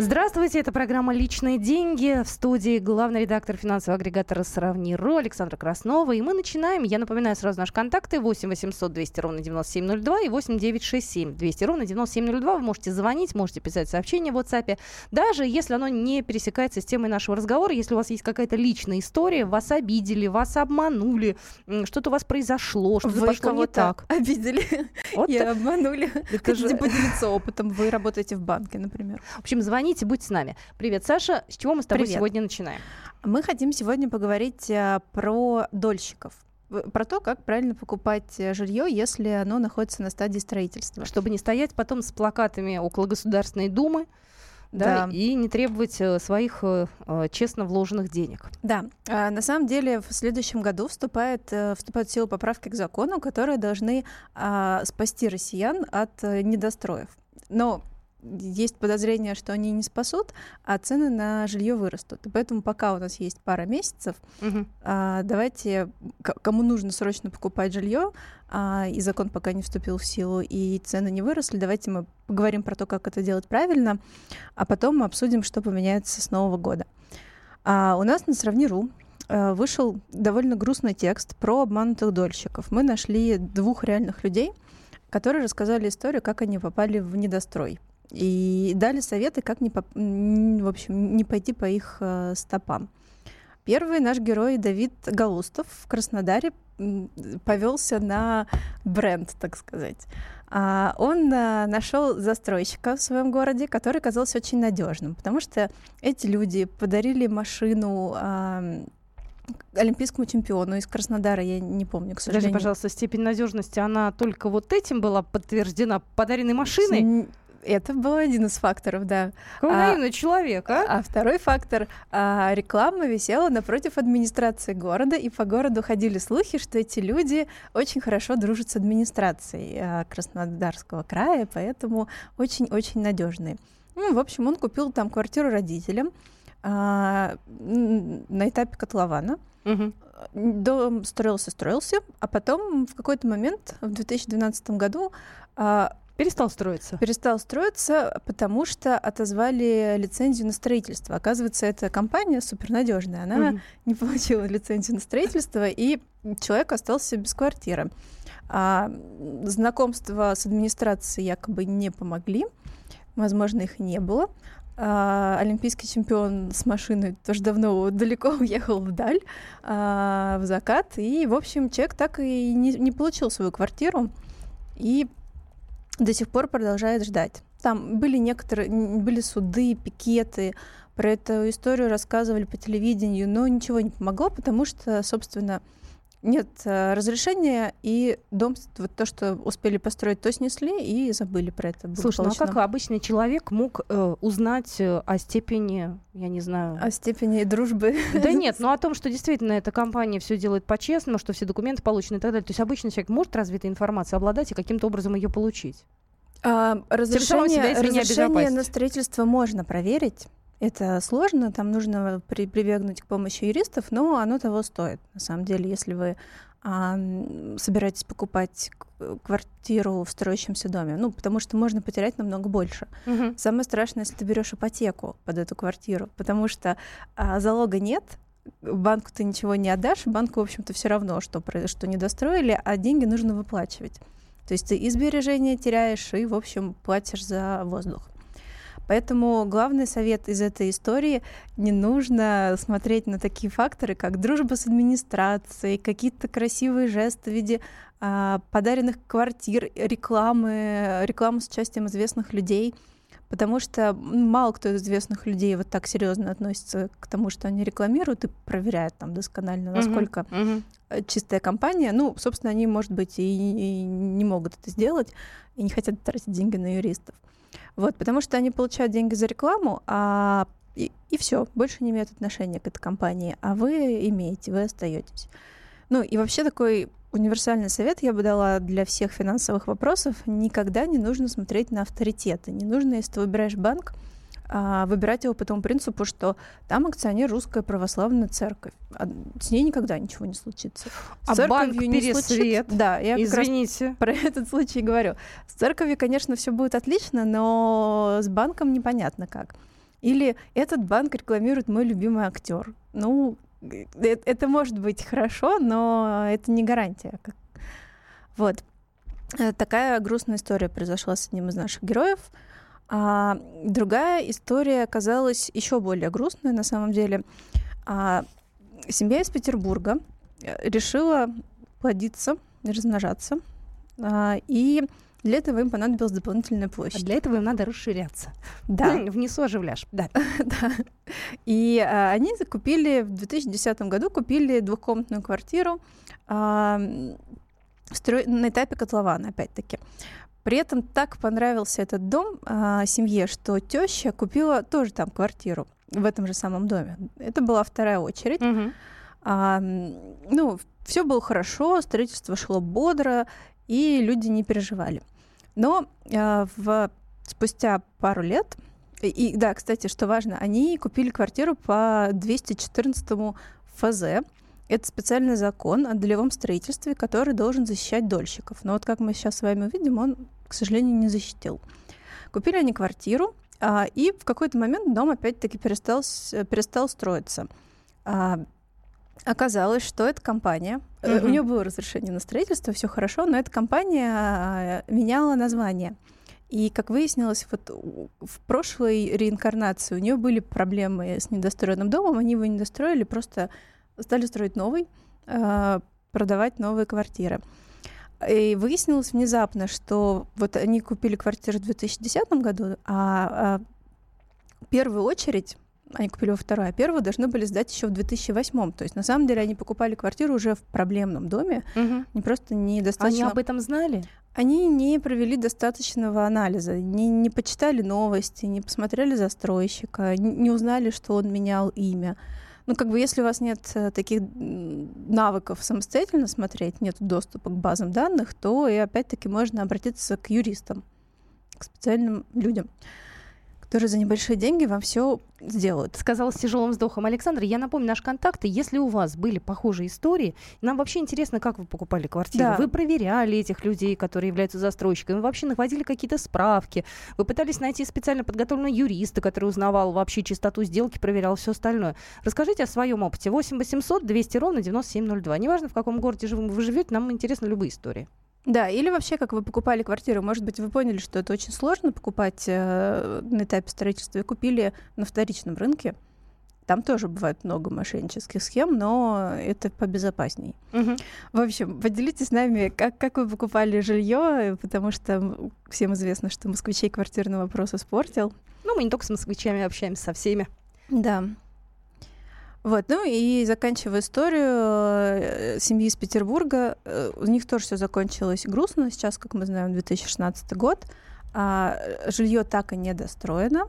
Здравствуйте, это программа «Личные деньги». В студии главный редактор финансового агрегатора «Сравни.ру» Александра Краснова. И мы начинаем. Я напоминаю сразу наши контакты. 8 800 200 ровно 9702 и 8 967 200 ровно 9702. Вы можете звонить, можете писать сообщение в WhatsApp. Даже если оно не пересекается с темой нашего разговора, если у вас есть какая-то личная история, вас обидели, вас обманули, что-то у вас произошло, что-то пошло не так. обидели Вот и обманули. Хотите же- поделиться опытом? Вы работаете в банке, например. В общем, звоните, будьте с нами. Привет, Саша. С чего мы с тобой Привет. сегодня начинаем? Мы хотим сегодня поговорить а, про дольщиков. В- Про то, как правильно покупать э, жилье, если оно находится на стадии строительства. чтобы не стоять потом с плакатами около Государственной Думы, да, Да. и не требовать э, своих э, э, честно вложенных денег. Да, а, на самом деле в следующем году вступает, э, вступают в силу поправки к закону, которые должны а, спасти россиян от э, недостроев. Но есть подозрение, что они не спасут, а цены на жилье вырастут. И поэтому пока у нас есть пара месяцев, а, давайте, кому нужно срочно покупать жилье, а, и закон пока не вступил в силу, и цены не выросли, давайте мы поговорим про то, как это делать правильно, а потом мы обсудим, что поменяется с Нового года. А, у нас на Сравни.ру э, вышел довольно грустный текст про обманутых дольщиков. Мы нашли двух реальных людей, которые рассказали историю, как они попали в недострой. И дали советы, как не, м, в общем, не пойти по их э, стопам. Первый наш герой Давид Галустов в Краснодаре повелся на бренд, так сказать. А, Он а, нашел застройщика в своем городе, который казался очень надежным, потому что эти люди подарили машину олимпийскому чемпиону из Краснодара, я не помню, к Подожди, сожалению. пожалуйста, степень надежности, она только вот этим была подтверждена подаренной машиной? Это был один из факторов, да. Какой а- человек, а? А второй фактор а, реклама висела напротив администрации города, и по городу ходили слухи, что эти люди очень хорошо дружат с администрацией а, Краснодарского края, поэтому очень-очень надежные. Ну, в общем, он купил там квартиру родителям а, на этапе котлована. Мгм. Дом строился, строился, а потом в какой-то момент в 2012 году а, Перестал строиться. перестал строиться, потому что отозвали лицензию на строительство. Оказывается, эта компания супернадежная. Она Мгм. не получила лицензию на строительство, и человек остался без квартиры. А, знакомства с администрацией якобы не помогли. Возможно, их не было. А, олимпийский чемпион с машиной тоже давно далеко уехал вдаль, а, в закат. И, в общем, человек так и не, не получил свою квартиру. И до сих пор продолжает ждать. Там были некоторые, были суды, пикеты, про эту историю рассказывали по телевидению, но ничего не помогло, потому что, собственно, нет э, разрешения, и дом, вот то, что успели построить, то снесли и забыли про это. Слушай, ну а как обычный человек мог э, узнать э, о степени, я не знаю... О степени дружбы. Да нет, ну о том, что действительно эта компания все делает по-честному, что все документы получены и так далее. То есть обычный человек может разве этой информацией обладать и каким-то образом ее получить? А, разрешение себя, разрешение на строительство можно проверить. Это сложно, там нужно при- прибегнуть к помощи юристов, но оно того стоит. На самом деле, если вы а, собираетесь покупать квартиру в строящемся доме, ну, потому что можно потерять намного больше. Самое страшное, если ты берешь ипотеку под эту квартиру, потому что а, залога нет, банку ты ничего не отдашь, банку, в общем-то, все равно, что, что не достроили, а деньги нужно выплачивать. То есть ты и сбережения теряешь, и, в общем, платишь за воздух. Поэтому главный совет из этой истории — не нужно смотреть на такие факторы, как дружба с администрацией, какие-то красивые жесты в виде а, подаренных квартир, рекламы, рекламы с участием известных людей, потому что мало кто из известных людей вот так серьезно относится к тому, что они рекламируют и проверяют там досконально, насколько Мгм. э, чистая компания. Ну, собственно, они, может быть, и, и не могут это сделать, и не хотят тратить деньги на юристов. Вот, потому что они получают деньги за рекламу, а и, все, больше не имеют отношения к этой компании, а вы имеете, вы остаетесь. Ну и вообще такой универсальный совет я бы дала для всех финансовых вопросов. Никогда не нужно смотреть на авторитеты. Не нужно, если ты выбираешь банк, выбирать его по тому принципу, что там акционер русская православная церковь. А с ней никогда ничего не случится. С а банк не Пересвет? Да, я Извините. про этот случай говорю. С церковью, конечно, все будет отлично, но с банком непонятно как. Или этот банк рекламирует мой любимый актер. Ну, э, это может быть хорошо, но это не гарантия. Вот. Э, такая грустная история произошла с одним из наших героев. А другая история оказалась еще более грустной на самом деле. А, семья из Петербурга э, решила плодиться, размножаться. А, и для этого им понадобилась дополнительная площадь. А для этого им надо расширяться. Да. Внесу оживляш. Да. да. И а, они купили в 2010 году купили двухкомнатную квартиру а, на этапе котлована, опять-таки. При этом так понравился этот дом а, семье, что теща купила тоже там квартиру в этом же самом доме. Это была вторая очередь. Угу. А, ну, все было хорошо, строительство шло бодро, и люди не переживали. Но а, в, спустя пару лет, и, и да, кстати, что важно, они купили квартиру по 214 ФЗ, это специальный закон о долевом строительстве, который должен защищать дольщиков. Но вот как мы сейчас с вами увидим, он, к сожалению, не защитил. Купили они квартиру, а, и в какой-то момент дом опять-таки перестал, перестал строиться. А, оказалось, что эта компания, mm-hmm. у нее было разрешение на строительство, все хорошо, но эта компания а, меняла название. И, как выяснилось, вот в прошлой реинкарнации у нее были проблемы с недостроенным домом, они его не достроили, просто стали строить новый, а, продавать новые квартиры. И выяснилось внезапно, что вот они купили квартиру в 2010 году, а, а первую очередь они купили во второй, а первую должны были сдать еще в 2008. То есть, на самом деле, они покупали квартиру уже в проблемном доме. Угу. Они просто недостаточно... Они об этом знали? Они не провели достаточного анализа, не, не почитали новости, не посмотрели застройщика, не, не узнали, что он менял имя. Ну, как бы, если у вас нет э, таких навыков самостоятельно смотреть, нет доступа к базам данных, то и опять-таки можно обратиться к юристам, к специальным людям которые за небольшие деньги вам все сделают. Сказала с тяжелым вздохом Александр. Я напомню наши контакты. Если у вас были похожие истории, нам вообще интересно, как вы покупали квартиру. Да. Вы проверяли этих людей, которые являются застройщиками. Вы вообще находили какие-то справки. Вы пытались найти специально подготовленного юриста, который узнавал вообще чистоту сделки, проверял все остальное. Расскажите о своем опыте. 8 800 200 ровно 9702. Неважно, в каком городе вы живете, нам интересны любые истории. Да, или вообще, как вы покупали квартиру. Может быть, вы поняли, что это очень сложно покупать э, на этапе строительства и купили на вторичном рынке. Там тоже бывает много мошеннических схем, но это побезопасней. Угу. В общем, поделитесь с нами, как, как вы покупали жилье, потому что всем известно, что москвичей квартирный вопрос испортил. Ну, мы не только с москвичами общаемся, со всеми. Да. Вот, ну и заканчивая историю э, семьи из Петербурга, э, у них тоже все закончилось грустно. Сейчас, как мы знаем, 2016 год, а жилье так и не достроено.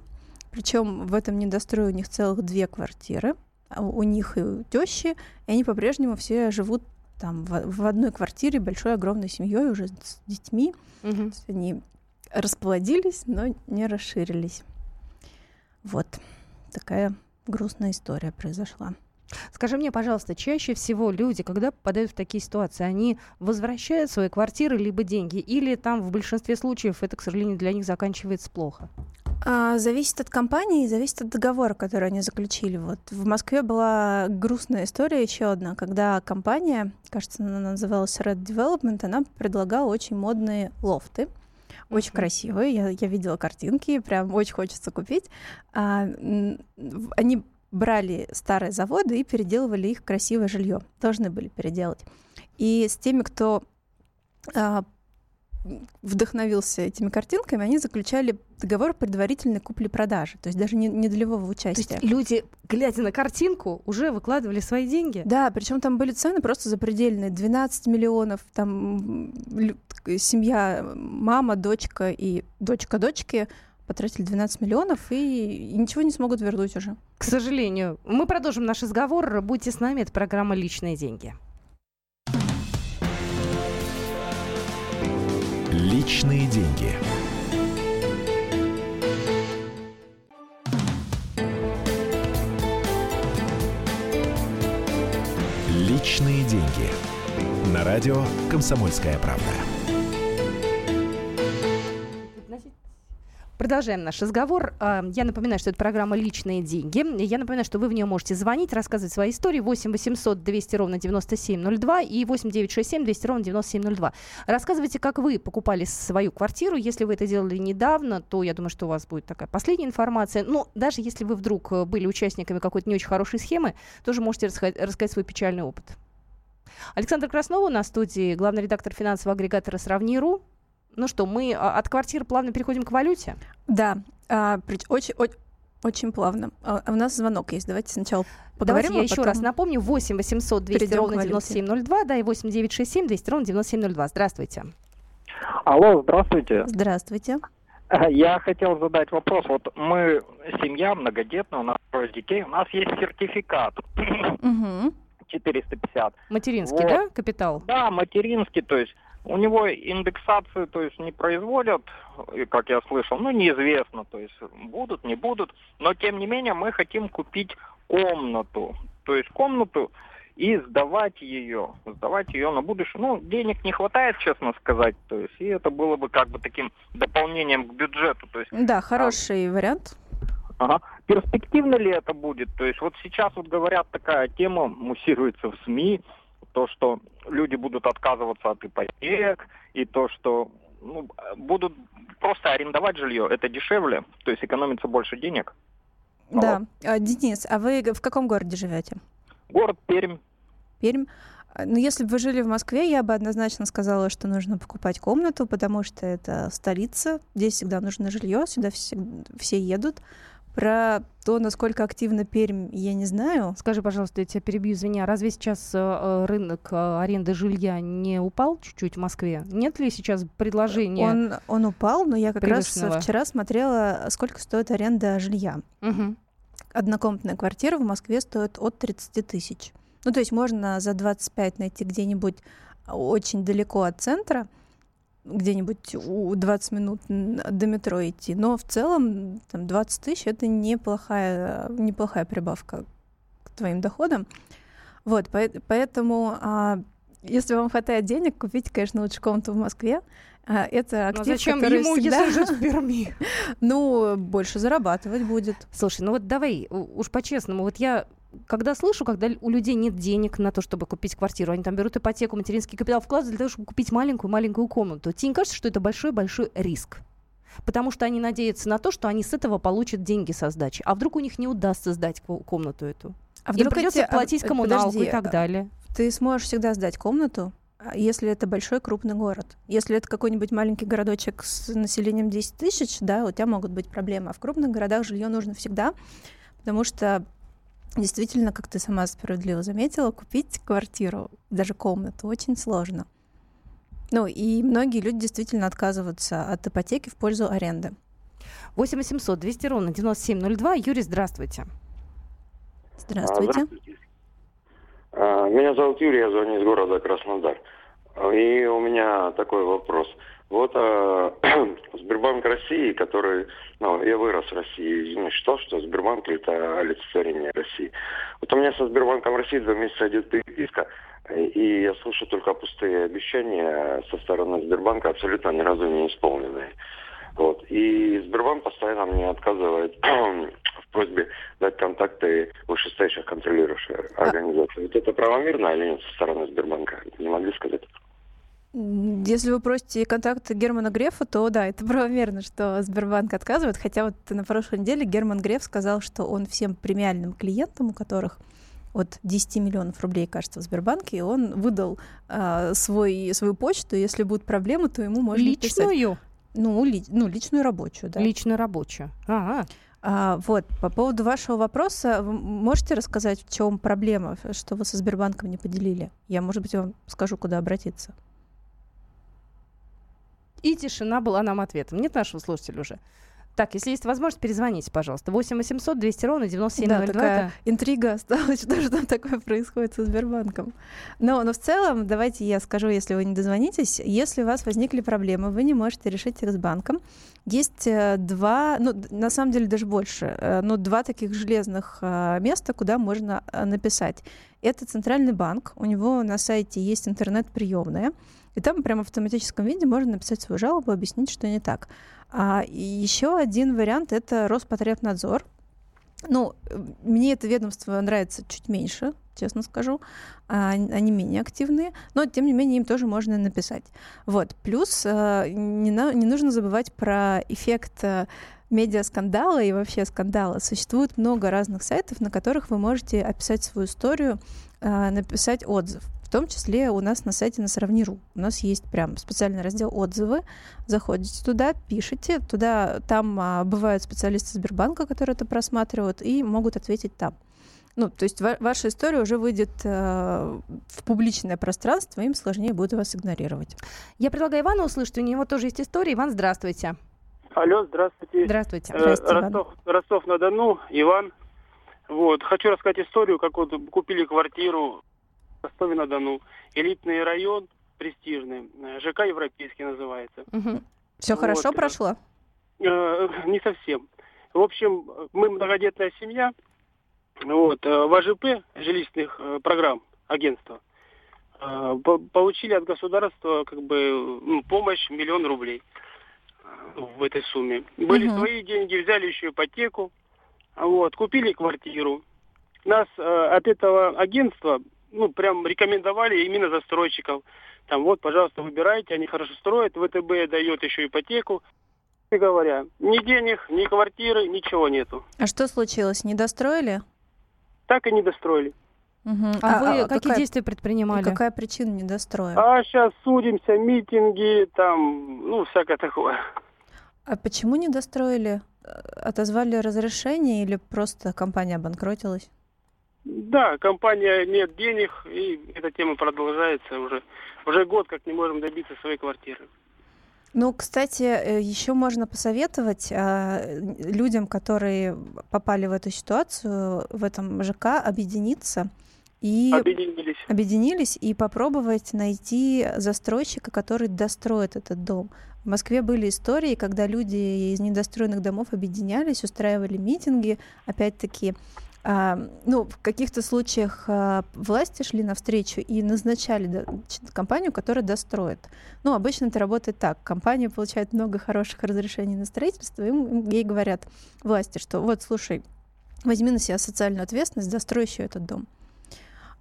Причем в этом недострое у них целых две квартиры. А у них и у тещи, и они по-прежнему все живут там в, в одной квартире большой огромной семьей уже с детьми. Угу. Они расплодились, но не расширились. Вот такая грустная история произошла. Скажи мне, пожалуйста, чаще всего люди, когда попадают в такие ситуации, они возвращают свои квартиры либо деньги, или там в большинстве случаев это, к сожалению, для них заканчивается плохо? А, зависит от компании, зависит от договора, который они заключили. Вот в Москве была грустная история еще одна, когда компания, кажется, она называлась Red Development, она предлагала очень модные лофты. Очень mm-hmm. красивые. Я, я видела картинки, прям очень хочется купить. А, они брали старые заводы и переделывали их в красивое жилье. Должны были переделать. И с теми, кто а, вдохновился этими картинками, они заключали договор предварительной купли-продажи, то есть даже не, не долевого участия. То есть люди, глядя на картинку, уже выкладывали свои деньги? Да, причем там были цены просто запредельные, 12 миллионов, там семья, мама, дочка и дочка дочки потратили 12 миллионов и, и ничего не смогут вернуть уже. К сожалению. Мы продолжим наш разговор. Будьте с нами. Это программа «Личные деньги». Личные деньги. Личные деньги. На радио Комсомольская правда. Продолжаем наш разговор. А, я напоминаю, что это программа «Личные деньги». Я напоминаю, что вы в нее можете звонить, рассказывать свои истории. 8 800 200 ровно 9702 и 8 967 200 ровно 9702. Рассказывайте, как вы покупали свою квартиру. Если вы это делали недавно, то я думаю, что у вас будет такая последняя информация. Но даже если вы вдруг э, были участниками какой-то не очень хорошей схемы, тоже можете рассказать свой печальный опыт. Александр Краснова на студии, главный редактор финансового агрегатора «Сравни.ру». Ну что, мы а, от квартир плавно переходим к валюте? Да, а, очень, очень, очень плавно. А, у нас звонок есть. Давайте сначала поговорим. Давайте я еще раз напомню. 8 800 200 ровно 9702, да, и 8 967 200 ровно 9702. Здравствуйте. Алло, здравствуйте. Здравствуйте. Я хотел задать вопрос. Вот мы семья многодетная, у нас трое детей, у нас есть сертификат. Угу. 450. Материнский, вот. да, капитал? Да, материнский, то есть у него индексацию, то есть не производят, как я слышал, ну неизвестно, то есть будут, не будут, но тем не менее мы хотим купить комнату, то есть комнату и сдавать ее, сдавать ее на будущее. Ну, денег не хватает, честно сказать, то есть и это было бы как бы таким дополнением к бюджету. То есть, да, хороший а, вариант. Ага. Перспективно ли это будет? То есть вот сейчас вот говорят, такая тема муссируется в СМИ, то, что люди будут отказываться от ипотек, и то, что ну, будут просто арендовать жилье, это дешевле, то есть экономится больше денег. Да. Вот. А, Денис, а вы в каком городе живете? Город Пермь. Пермь. Ну, если бы вы жили в Москве, я бы однозначно сказала, что нужно покупать комнату, потому что это столица, здесь всегда нужно жилье, сюда все, все едут. Про то, насколько активно Пермь, я не знаю. Скажи, пожалуйста, я тебя перебью, извини, а разве сейчас э, э рынок э, аренды жилья не упал чуть-чуть в Москве? Нет ли сейчас предложения? Он, он упал, но я как раз вчера смотрела, сколько стоит аренда жилья. Угу. Однокомнатная квартира в Москве стоит от 30 тысяч. Ну, то есть можно за 25 найти где-нибудь очень далеко от центра – где-нибудь у 20 минут до метро идти. Но в целом там, 20 тысяч — это неплохая, неплохая прибавка к твоим доходам. Вот, поэтому а, если вам хватает денег, купите, конечно, лучше комнату в Москве. А, это актив, Но зачем который ему, всегда... если жить в Перми? ну, больше зарабатывать будет. Слушай, ну вот давай, уж по-честному, вот я когда слышу, когда у людей нет денег на то, чтобы купить квартиру, они там берут ипотеку, материнский капитал, вкладывают для того, чтобы купить маленькую-маленькую комнату, тебе не кажется, что это большой-большой риск? Потому что они надеются на то, что они с этого получат деньги со сдачи. А вдруг у них не удастся сдать комнату эту? А вдруг Им придется эти... А, платить коммуналку Подожди, и так далее. Ты сможешь всегда сдать комнату, а, если это большой крупный город. Если это какой-нибудь маленький городочек с населением 10 тысяч, да, у тебя могут быть проблемы. А в крупных городах жилье нужно всегда, потому что Действительно, как ты сама справедливо заметила, купить квартиру, даже комнату, очень сложно. Ну и многие люди действительно отказываются от ипотеки в пользу аренды. 8 800 200 ровно 9702. Юрий, здравствуйте. Здравствуйте. здравствуйте. А, меня зовут Юрий, я звоню из города Краснодар. И у меня такой вопрос. Вот э, Сбербанк России, который, ну, я вырос в России, не считал, что Сбербанк это олицетворение России. Вот у меня со Сбербанком России два месяца идет переписка, и я слышу только пустые обещания со стороны Сбербанка, абсолютно ни разу не исполненные. Вот. И Сбербанк постоянно мне отказывает в просьбе дать контакты вышестоящих контролирующих организаций. Вот это правомерно или нет со стороны Сбербанка? Не могли сказать? Если вы просите контакт Германа Грефа, то да, это правомерно, что Сбербанк отказывает. Хотя вот на прошлой неделе Герман Греф сказал, что он всем премиальным клиентам, у которых от 10 миллионов рублей, кажется, в Сбербанке, он выдал э, свой, свою почту. Если будут проблемы, то ему можно Личную? Писать. Ну, ли, ну, личную рабочую, да. Личную рабочую. Ага. А, вот, по поводу вашего вопроса, вы можете рассказать, в чем проблема, что вы со Сбербанком не поделили? Я, может быть, вам скажу, куда обратиться. И тишина была нам ответом. Нет нашего слушателя уже. Так, если есть возможность, перезвоните, пожалуйста. 8 800 200 ровно 9702. Да, такая это- интрига осталась, что же там такое происходит со Сбербанком. Но, но в целом, давайте я скажу, если вы не дозвонитесь, если у вас возникли проблемы, вы не можете решить их с банком, есть э, два, ну, на самом деле даже больше, э, но два таких железных э, места, куда можно написать. Это Центральный банк, у него на сайте есть интернет-приемная, и там прямо в автоматическом виде можно написать свою жалобу, объяснить, что не так. А еще один вариант — это Роспотребнадзор. Ну, мне это ведомство нравится чуть меньше, честно скажу. А, Они менее активные, но тем не менее им тоже можно написать. Вот. Плюс э, не, не нужно забывать про эффект э, медиаскандала и вообще скандала. Существует много разных сайтов, на которых вы можете описать свою историю, э, написать отзыв. В том числе у нас на сайте на сравни.ру. У нас есть прям специальный раздел отзывы. Заходите туда, пишите. Туда, там а, бывают специалисты Сбербанка, которые это просматривают и могут ответить там. Ну, то есть ва- ваша история уже выйдет э, в публичное пространство, им сложнее будет вас игнорировать. Я предлагаю Ивана услышать, у него тоже есть история. Иван, здравствуйте. Алло, здравствуйте. Здравствуйте. Э, Здравствуйте, Иван. Ростов, Ростов-на-Дону, Иван. Вот, хочу рассказать историю, как вот купили квартиру Ростове-на-Дону. Элитный район, престижный, э, ЖК европейский называется. Мгм. Все Вот, хорошо э, прошло? Э, Не совсем. В общем, мы многодетная семья. Вот, э, в АЖП жилищных э, программ агентства э, по- получили от государства как бы ну, помощь миллион рублей э, в этой сумме. Были Мгм. свои деньги, взяли еще ипотеку, вот, купили квартиру. Нас э, от этого агентства ну, прям рекомендовали именно застройщиков. Там вот, пожалуйста, выбирайте, они хорошо строят, ВТБ дает еще ипотеку. И говоря, ни денег, ни квартиры, ничего нету. А что случилось? Не достроили? Так и не достроили. Мгм. А, вы какие какая, действия и предпринимали? какая причина недостроя? А сейчас судимся, митинги, там, ну, всякое такое. А почему не достроили? Отозвали разрешение или просто компания обанкротилась? Да, компания нет денег, и эта тема продолжается уже. Уже год как не можем добиться своей квартиры. Ну, кстати, еще можно посоветовать а, людям, которые попали в эту ситуацию, в этом ЖК, объединиться и Объединились. объединились и попробовать найти застройщика, который достроит этот дом. В Москве были истории, когда люди из недостроенных домов объединялись, устраивали митинги, опять-таки. Ну, в каких-то случаях а, власти шли навстречу и назначали компанию, которая достроит. Ну, обычно это работает так. Компания получает много хороших разрешений на строительство, им- ей говорят власти, что вот, слушай, возьми на себя социальную ответственность, дострой еще этот дом.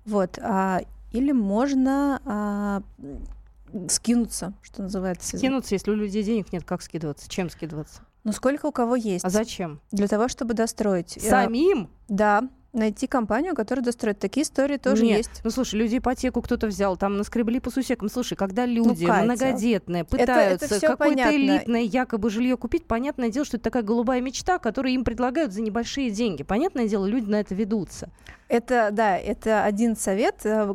Вот. а, или можно а, скинуться, что называется. Скинуться, если у людей денег нет, как скидываться? Чем скидываться? Ну, сколько у кого есть? А зачем? Для того, чтобы достроить. Э, Самим? Да, найти компанию, которая достроит. Такие истории тоже Нет. есть. Ну, слушай, люди ипотеку кто-то взял, там наскребли по сусекам. Слушай, когда люди Ну, Катя, многодетные это пытаются всё какое-то понятно. элитное якобы жилье купить, понятное дело, что это такая голубая мечта, которую им предлагают за небольшие деньги. Понятное дело, люди на это ведутся. Это, да, это один совет. э,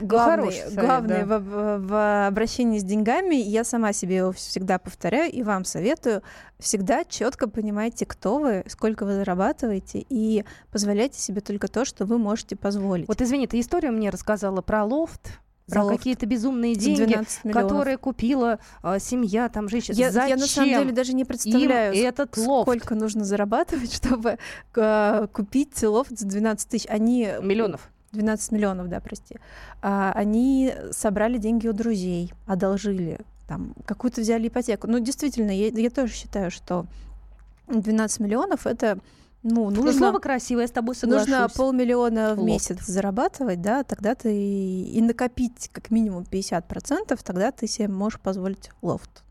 Главный, хороший совет, главный да. в, в- обращении с деньгами. Я сама себе его всегда повторяю и вам советую. Всегда четко понимайте, кто вы, сколько вы зарабатываете, и позволяйте себе только то, что вы можете позволить. Вот извини, ты историю мне рассказала про лофт, за лофт. какие-то безумные деньги, 12 миллионов. которые купила а, семья, там женщина. Я, Зачем я на самом деле даже не представляю, им этот лофт? сколько нужно зарабатывать, чтобы э, купить лофт за 12 тысяч. Они Миллионов. 12 миллионов, да, прости. А, они собрали деньги у друзей, одолжили, там, какую-то взяли ипотеку. Ну, действительно, я, я тоже считаю, что 12 миллионов это, ну, Ну, нужно, слово красивое, я с тобой соглашусь. нужно полмиллиона в Лофт. месяц зарабатывать, да, тогда ты и, накопить как минимум 50%, тогда ты себе можешь позволить лофт.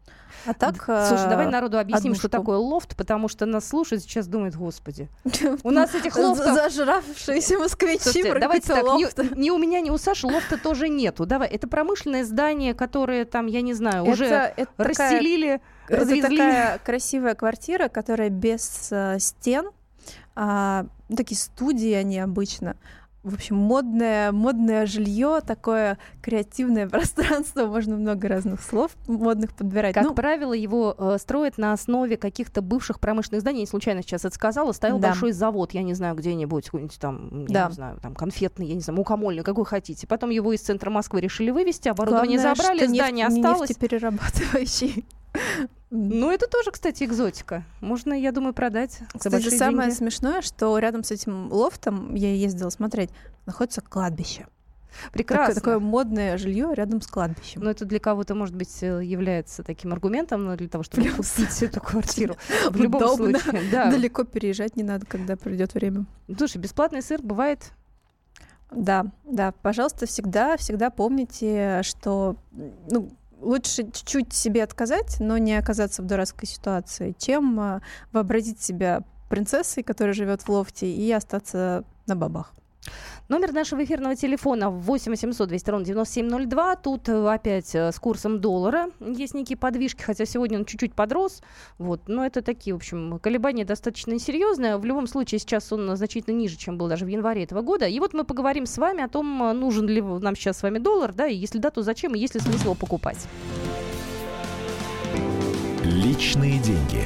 А так... Слушай, давай э, народу объясним, что однушку. такое лофт, потому что нас слушают сейчас думают, господи, у нас этих лофтов... Зажравшиеся москвичи Слушайте, давайте так, ни, ни у меня, ни у Саши лофта тоже нету. Давай, это промышленное здание, которое там, я не знаю, уже Это- это такая- расселили, Это развезли. такая красивая квартира, которая без э, стен, а, ну, такие студии они обычно. в общем, модное, модное жилье, такое креативное пространство, можно много разных слов модных подбирать. Как ну, правило, его э, строят на основе каких-то бывших промышленных зданий. Я случайно сейчас это сказала. Стоял да. большой завод, я не знаю, где-нибудь, какой-нибудь там, я да. не знаю, там конфетный, я не знаю, мукомольный, какой хотите. Потом его из центра Москвы решили вывести, оборудование Главное, забрали, здание нефть, осталось. перерабатывающий. Ну, это тоже, кстати, экзотика. Можно, я думаю, продать. Кстати, самое деньги. смешное, что рядом с этим лофтом, я ездила смотреть, находится кладбище. Прекрасно. Такое, такое модное жилье рядом с кладбищем. Но это для кого-то, может быть, э, является таким аргументом, но для того, чтобы Плюс. купить эту квартиру. В любом Удобно. случае. Да. Далеко переезжать не надо, когда придет время. Слушай, бесплатный сыр бывает да, да, пожалуйста, всегда, всегда помните, что ну, лучше чуть-чуть себе отказать, но не оказаться в дурацкой ситуации, чем э, вообразить себя принцессой, которая живет в лофте, и остаться на бабах. Номер нашего эфирного телефона 8 800 200 ровно 9702. Тут э, опять э, с курсом доллара есть некие подвижки, хотя сегодня он чуть-чуть подрос. Вот. Но это такие, в общем, колебания достаточно серьезные. В любом случае, сейчас он значительно ниже, чем был даже в январе этого года. И вот мы поговорим с вами о том, э, нужен ли нам сейчас с вами доллар, да, и если да, то зачем, и есть ли смысл его покупать. Личные деньги.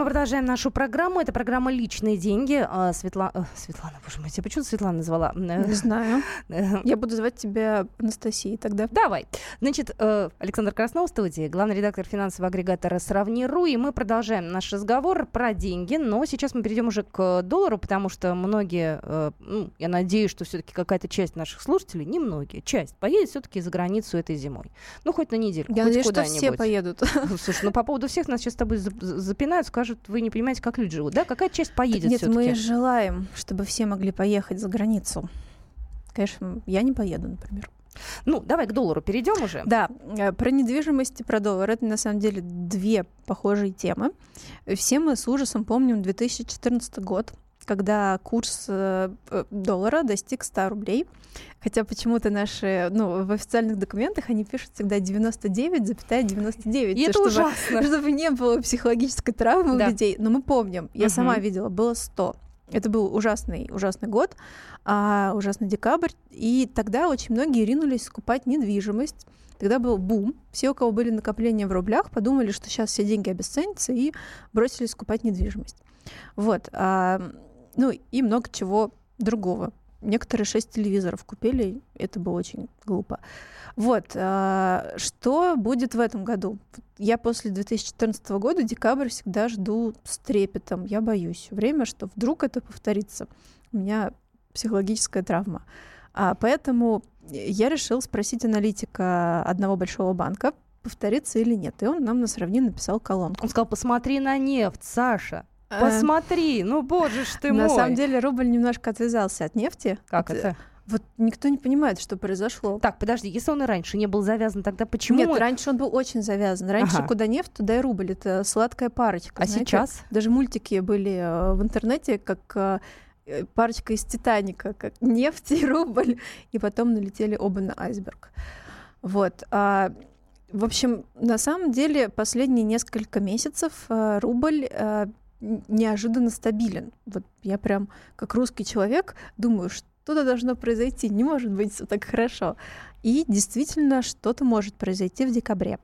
Мы продолжаем нашу программу. Это программа «Личные деньги». А, Светла... Э, Светлана, боже мой, я почему Светлана назвала? Не знаю. Я буду звать тебя Анастасией тогда. Давай. Значит, э, Александр Краснов в студии, главный редактор финансового агрегатора «Сравни.ру», и мы продолжаем наш разговор про деньги, но сейчас мы перейдем уже к доллару, потому что многие, э, ну, я надеюсь, что все-таки какая-то часть наших слушателей, не многие, часть, поедет все-таки за границу этой зимой. Ну, хоть на недельку, я хоть надеюсь, что все поедут. Слушай, ну по поводу всех нас сейчас с тобой запинают, скажут, вы не понимаете, как люди живут, да? Какая часть поедет Нет, мы желаем, чтобы все могли поехать за границу. Конечно, я не поеду, например. Ну, давай к доллару перейдем уже. Да, э, про недвижимость и про доллар. Это на самом деле две похожие темы. Все мы с ужасом помним 2014 год, когда курс э, э, доллара достиг 100 рублей. Хотя почему-то наши, ну, в официальных документах они пишут всегда 99,99. 99, И это чтобы, ужасно. Чтобы не было психологической травмы да. у людей. Но мы помним, я угу. сама видела, было 100. Это был ужасный, ужасный год, а, ужасный декабрь. И тогда очень многие ринулись скупать недвижимость. Тогда был бум. Все, у кого были накопления в рублях, подумали, что сейчас все деньги обесценятся и бросились скупать недвижимость. Вот. А, ну и много чего другого. Некоторые шесть телевизоров купили, это было очень глупо. Вот, а, что будет в этом году? Я после 2014 года декабрь всегда жду с трепетом, я боюсь время, что вдруг это повторится. У меня психологическая травма. А, поэтому я решил спросить аналитика одного большого банка, повторится или нет. И он нам на сравнение написал колонку. Он сказал, посмотри на нефть, Саша. Э, Посмотри, ну боже ж ты мой. На самом деле рубль немножко отвязался от нефти. Как это? Вот никто не понимает, что произошло. Так, подожди, если он и раньше не был завязан, тогда почему? Нет, раньше он был очень завязан. Раньше ага. куда нефть, туда и рубль. Это сладкая парочка. А знаете? сейчас? Даже мультики были э, в интернете, как э, парочка из Титаника, как нефть и рубль, и потом налетели оба на айсберг. Вот. А, в общем, на самом деле последние несколько месяцев рубль неожиданно стабилен. Вот я прям как русский человек думаю, что-то должно произойти, не может быть все так хорошо. И действительно что-то может произойти в декабре.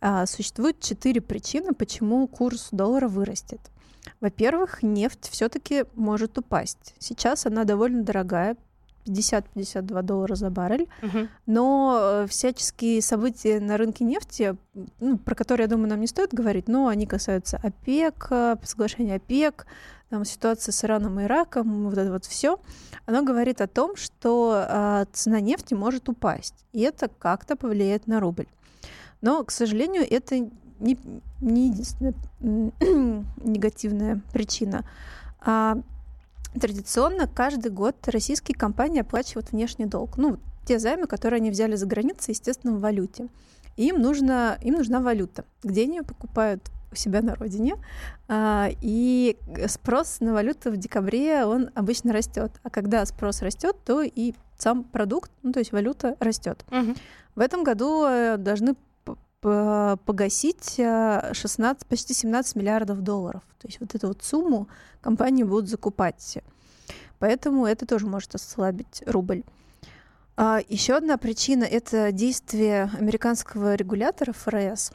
А, существует четыре причины, почему курс доллара вырастет. Во-первых, нефть все-таки может упасть. Сейчас она довольно дорогая, 50-52 доллара за баррель. Uh-huh. Но э, всяческие события на рынке нефти, ну, про которые, я думаю, нам не стоит говорить, но они касаются ОПЕК, соглашения ОПЕК, там, ситуация с Ираном и Ираком, вот это вот все, оно говорит о том, что э, цена нефти может упасть, и это как-то повлияет на рубль. Но, к сожалению, это не, не единственная негативная причина. А Традиционно каждый год российские компании оплачивают внешний долг. Ну, те займы, которые они взяли за границей, естественно, в валюте. И им, нужно, им нужна валюта. Где они ее покупают? у себя на родине, а, и спрос на валюту в декабре он обычно растет, а когда спрос растет, то и сам продукт, ну то есть валюта растет. Мгм. В этом году э, должны погасить э, 16, почти 17 миллиардов долларов. То есть вот эту вот сумму компании будут закупать. Поэтому это тоже может ослабить рубль. А, еще одна причина — это действие американского регулятора ФРС.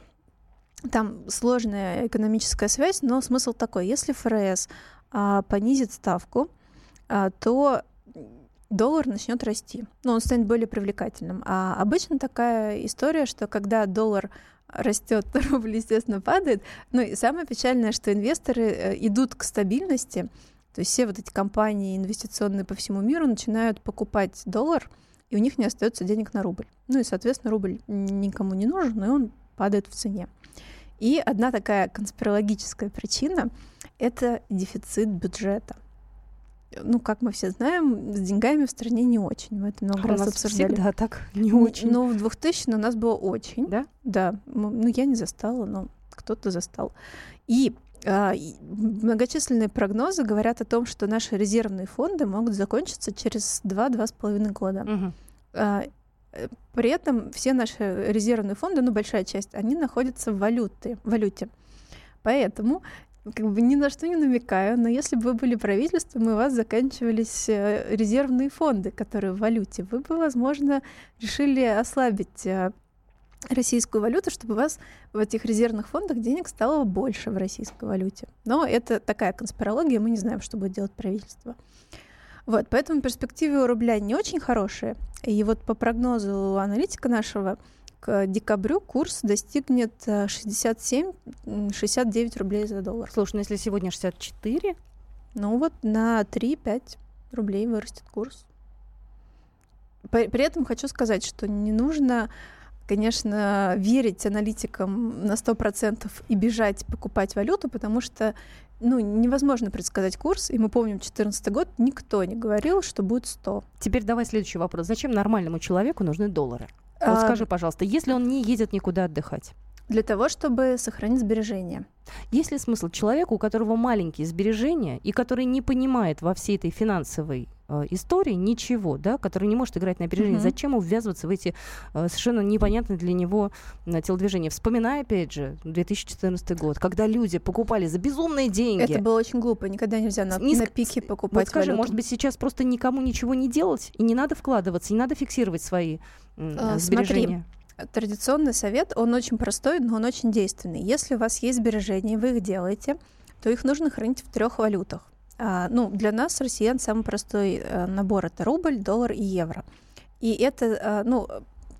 Там сложная экономическая связь, но смысл такой. Если ФРС а, понизит ставку, а, то доллар начнет расти. Ну, он станет более привлекательным. А обычно такая история, что когда доллар растет, рубль, естественно, падает. Ну и самое печальное, что инвесторы э, идут к стабильности. То есть все вот эти компании инвестиционные по всему миру начинают покупать доллар, и у них не остается денег на рубль. Ну и, соответственно, рубль никому не нужен, и он падает в цене. И одна такая конспирологическая причина — это дефицит бюджета. Ну, как мы все знаем, с деньгами в стране не очень. Мы это много У раз нас обсуждали. всегда так не очень. Ну, в 2000 у нас было очень. Да? Да. Ну, я не застала, но кто-то застал. И а, и многочисленные прогнозы говорят о том, что наши резервные фонды могут закончиться через 2-2,5 года. Мгм. А, э, При этом все наши резервные фонды, ну, большая часть, они находятся в валюте, валюте. Поэтому как бы ни на что не намекаю, но если бы вы были правительством, и у вас заканчивались э, резервные фонды, которые в валюте, вы бы, возможно, решили ослабить э, российскую валюту, чтобы у вас в этих резервных фондах денег стало больше в российской валюте. Но это такая конспирология, мы не знаем, что будет делать правительство. Вот, поэтому перспективы у рубля не очень хорошие. И вот по прогнозу аналитика нашего, к декабрю курс достигнет э, 67-69 рублей за доллар. Слушай, ну если сегодня 64, Ну вот на 3-5 рублей вырастет курс. При, при этом хочу сказать, что не нужно, конечно, верить аналитикам на 100% и бежать покупать валюту, потому что ну, невозможно предсказать курс. И мы помним 2014 год, никто не говорил, что будет 100. теперь давай следующий вопрос. Зачем нормальному человеку нужны доллары? Вот А, скажи, пожалуйста, если он не едет никуда отдыхать, Для того, чтобы сохранить сбережения. есть ли смысл человеку, у которого маленькие сбережения и который не понимает во всей этой финансовой э, истории ничего, да, который не может играть на опережение, Мгм. зачем ему ввязываться в эти э, совершенно непонятные для него э, телодвижения? Вспоминая, опять же, 2014 год, когда люди покупали за безумные деньги. Это было очень глупо. Никогда нельзя на, Не на пике Вот покупать скажи, валюту. может быть, сейчас просто никому ничего не делать, и не надо вкладываться, не надо фиксировать свои А, смотри, сбережения? Традиционный совет, он очень простой, но он очень действенный. Если у вас есть сбережения, вы их делаете, то их нужно хранить в трех валютах. А, ну, для нас, россиян, самый простой э, набор это рубль, доллар и евро. И это, э, ну,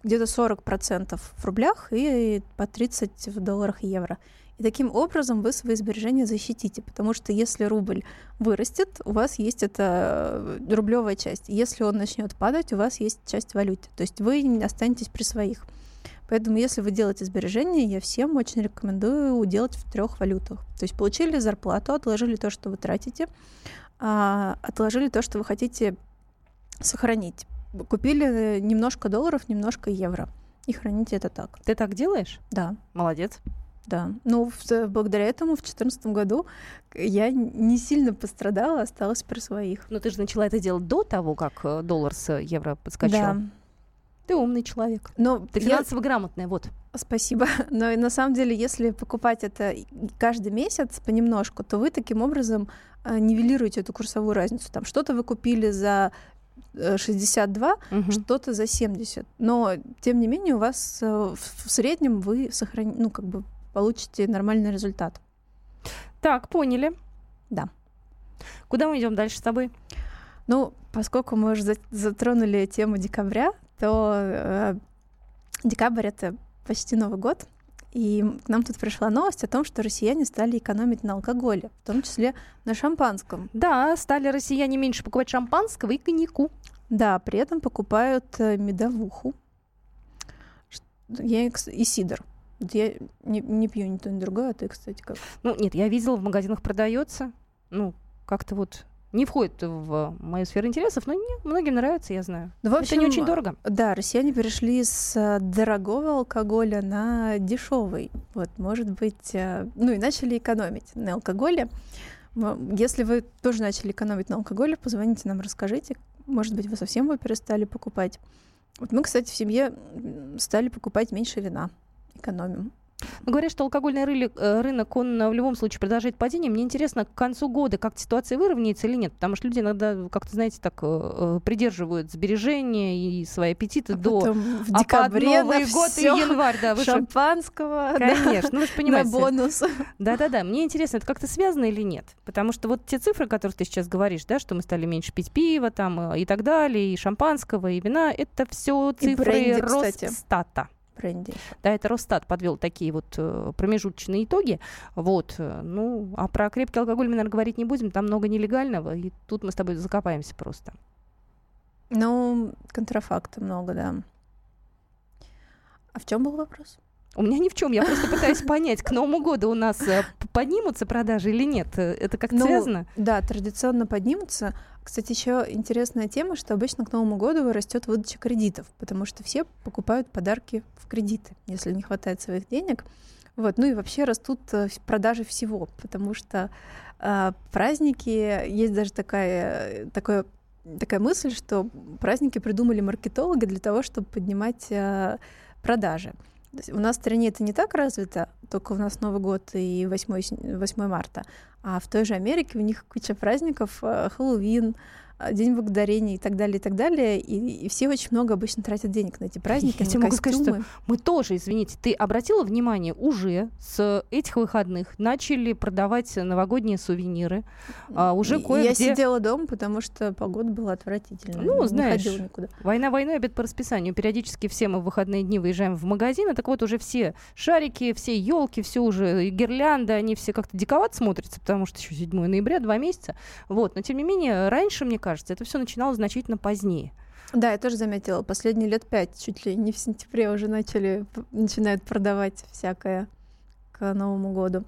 где-то 40% в рублях и по 30 в долларах и евро. И таким образом вы свои сбережения защитите, потому что если рубль вырастет, у вас есть эта рублевая часть. Если он начнет падать, у вас есть часть валюты. То есть вы не останетесь при своих. Поэтому, если вы делаете сбережения, я всем очень рекомендую делать в трех валютах. То есть получили зарплату, отложили то, что вы тратите, а, отложили то, что вы хотите сохранить. Купили немножко долларов, немножко евро. И храните это так. Ты так делаешь? Да. Молодец. Да. Ну, в- благодаря этому в 2014 году я не сильно пострадала, осталась при своих. Но ты же начала это делать до того, как э, доллар с э, евро подскочил. Да. Ты умный человек. Но Ты я- финансово грамотная, вот. Спасибо. Но на самом деле, если покупать это каждый месяц понемножку, то вы таким образом э, нивелируете эту курсовую разницу. Там что-то вы купили за э, 62, Мгм. что-то за 70. Но, тем не менее, у вас э, в среднем вы сохрани... ну, как бы получите нормальный результат. Так, поняли. Да. Куда мы идем дальше с тобой? Ну, поскольку мы уже за- затронули тему декабря, то э, декабрь это почти Новый год. И к нам тут пришла новость о том, что россияне стали экономить на алкоголе, в том числе на шампанском. Да, стали россияне меньше покупать шампанского и коньяку. Да, при этом покупают э, медовуху. Я и, сидр. Я не, не пью ни то, ни другое, а ты, кстати, как? Ну, нет, я видела, в магазинах продается. Ну, как-то вот Не входит в мою сферу интересов, но не, многим нравится, я знаю. Ну, в общем, Это не очень дорого. Да, россияне перешли с э, дорогого алкоголя на дешевый. Вот, может быть, э, ну и начали экономить на алкоголе. Если вы тоже начали экономить на алкоголе, позвоните нам, расскажите. Может быть, вы совсем его перестали покупать. Вот мы, кстати, в семье стали покупать меньше вина. Экономим. Ну, Говорят, что алкогольный рыли- э, рынок, он э, в любом случае продолжает падение. Мне интересно, к концу года как ситуация выровняется или нет? Потому что люди иногда, как-то, знаете, так э, придерживают сбережения и свои аппетиты А до... в а декабре Новый на год и январь, да, вы шампанского, да, Конечно, ну вы же на понимаете. бонус. Да-да-да, мне интересно, это как-то связано или нет? Потому что вот те цифры, которые ты сейчас говоришь, да, что мы стали меньше пить пива там и так далее, и шампанского, и вина, это все цифры бренди, кстати. Бренди. Да, это Росстат подвел такие вот э, промежуточные итоги. Вот, э, ну, а про крепкий алкоголь мы, наверное, говорить не будем, там много нелегального, и тут мы с тобой закопаемся просто. Ну, контрафакта много, да. А в чем был вопрос? У меня ни в чем, я просто пытаюсь понять, к Новому году у нас э, поднимутся продажи или нет. Это как-то Ну, связано? Да, традиционно поднимутся. Кстати, еще интересная тема, что обычно к Новому году растет выдача кредитов, потому что все покупают подарки в кредиты, если не хватает своих денег. Вот, ну и вообще растут э, продажи всего, потому что э, праздники, есть даже такая, э, такое, такая мысль, что праздники придумали маркетологи для того, чтобы поднимать э, продажи. У нас в стране это не так развито, только у нас Новый год и 8, сен- 8 марта, а в той же Америке у них куча праздников, э, Хэллоуин, День благодарения и так далее, и так далее. И, и все очень много обычно тратят денег на эти праздники, Я тебе могу сказать, что. Мы тоже, извините, ты обратила внимание, уже с этих выходных начали продавать новогодние сувениры. А, уже и Я сидела дома, потому что погода была отвратительная. Ну, не знаешь, никуда. Война войной, обед по расписанию. Периодически все мы в выходные дни выезжаем в магазины. Так вот, уже все шарики, все елки, все уже гирлянды, они все как-то диковато смотрятся, потому что еще 7 ноября, два месяца. Вот. Но тем не менее, раньше, мне кажется, это все начиналось значительно позднее. Да, я тоже заметила. Последние лет пять, чуть ли не в сентябре уже начали, начинают продавать всякое к Новому году.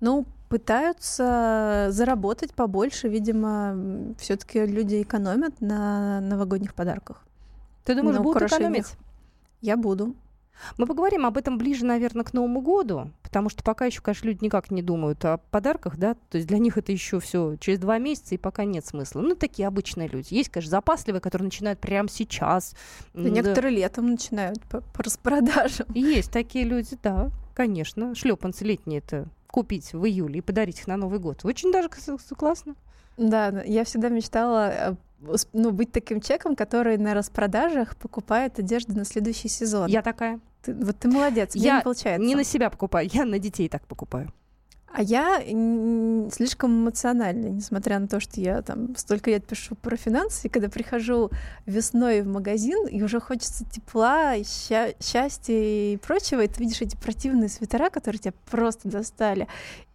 Ну, пытаются заработать побольше. Видимо, все-таки люди экономят на новогодних подарках. Ты думаешь, На будут украшениях. экономить? Я буду. Мы поговорим об этом ближе, наверное, к Новому году, потому что пока еще, конечно, люди никак не думают о подарках, да, то есть для них это еще все через два месяца, и пока нет смысла. Ну, такие обычные люди. Есть, конечно, запасливые, которые начинают прямо сейчас. Да да. некоторые летом начинают по, по распродажам. Есть такие люди, да, конечно. Шлепанцы летние это купить в июле и подарить их на Новый год. Очень даже классно. Да, я всегда мечтала э, ну, быть таким человеком, который на распродажах покупает одежду на следующий сезон. Я такая. Ты- вот ты молодец, Я не получается. Не на себя покупаю, я на детей так покупаю. А я слишком эмоциональна, несмотря на то, что я там столько лет пишу про финансы, и когда прихожу весной в магазин, и уже хочется тепла, ща- счастья и прочего, и ты видишь эти противные свитера, которые тебя просто достали,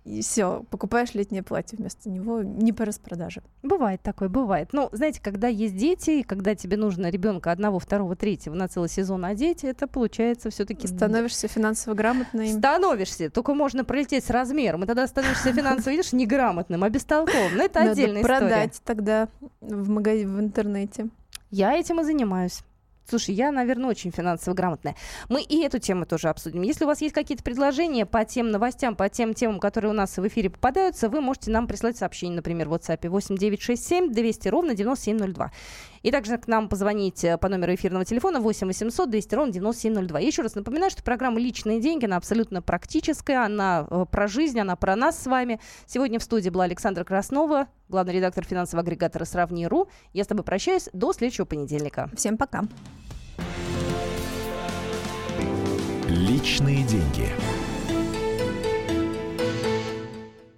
и все, покупаешь летнее платье вместо него, не по распродаже. Бывает такое, бывает. Ну, знаете, когда есть дети, и когда тебе нужно ребенка одного, второго, третьего на целый сезон одеть, это получается все-таки Становишься финансово грамотной. Становишься, только можно пролететь с размером, и тогда становишься финансово, видишь, неграмотным, а бестолковым. Но это Надо отдельная история. продать тогда в магазине в интернете. Я этим и занимаюсь. Слушай, я, наверное, очень финансово грамотная. Мы и эту тему тоже обсудим. Если у вас есть какие-то предложения по тем новостям, по тем темам, которые у нас в эфире попадаются, вы можете нам прислать сообщение, например, в WhatsApp 8967 200 ровно 9702. И также к нам позвонить э, по номеру эфирного телефона 8 800 200 ровно 9702. Еще раз напоминаю, что программа «Личные деньги», она абсолютно практическая, она э, про жизнь, она про нас с вами. Сегодня в студии была Александра Краснова, главный редактор финансового агрегатора «Сравни.ру». Я с тобой прощаюсь. До следующего понедельника. Всем пока. Личные деньги.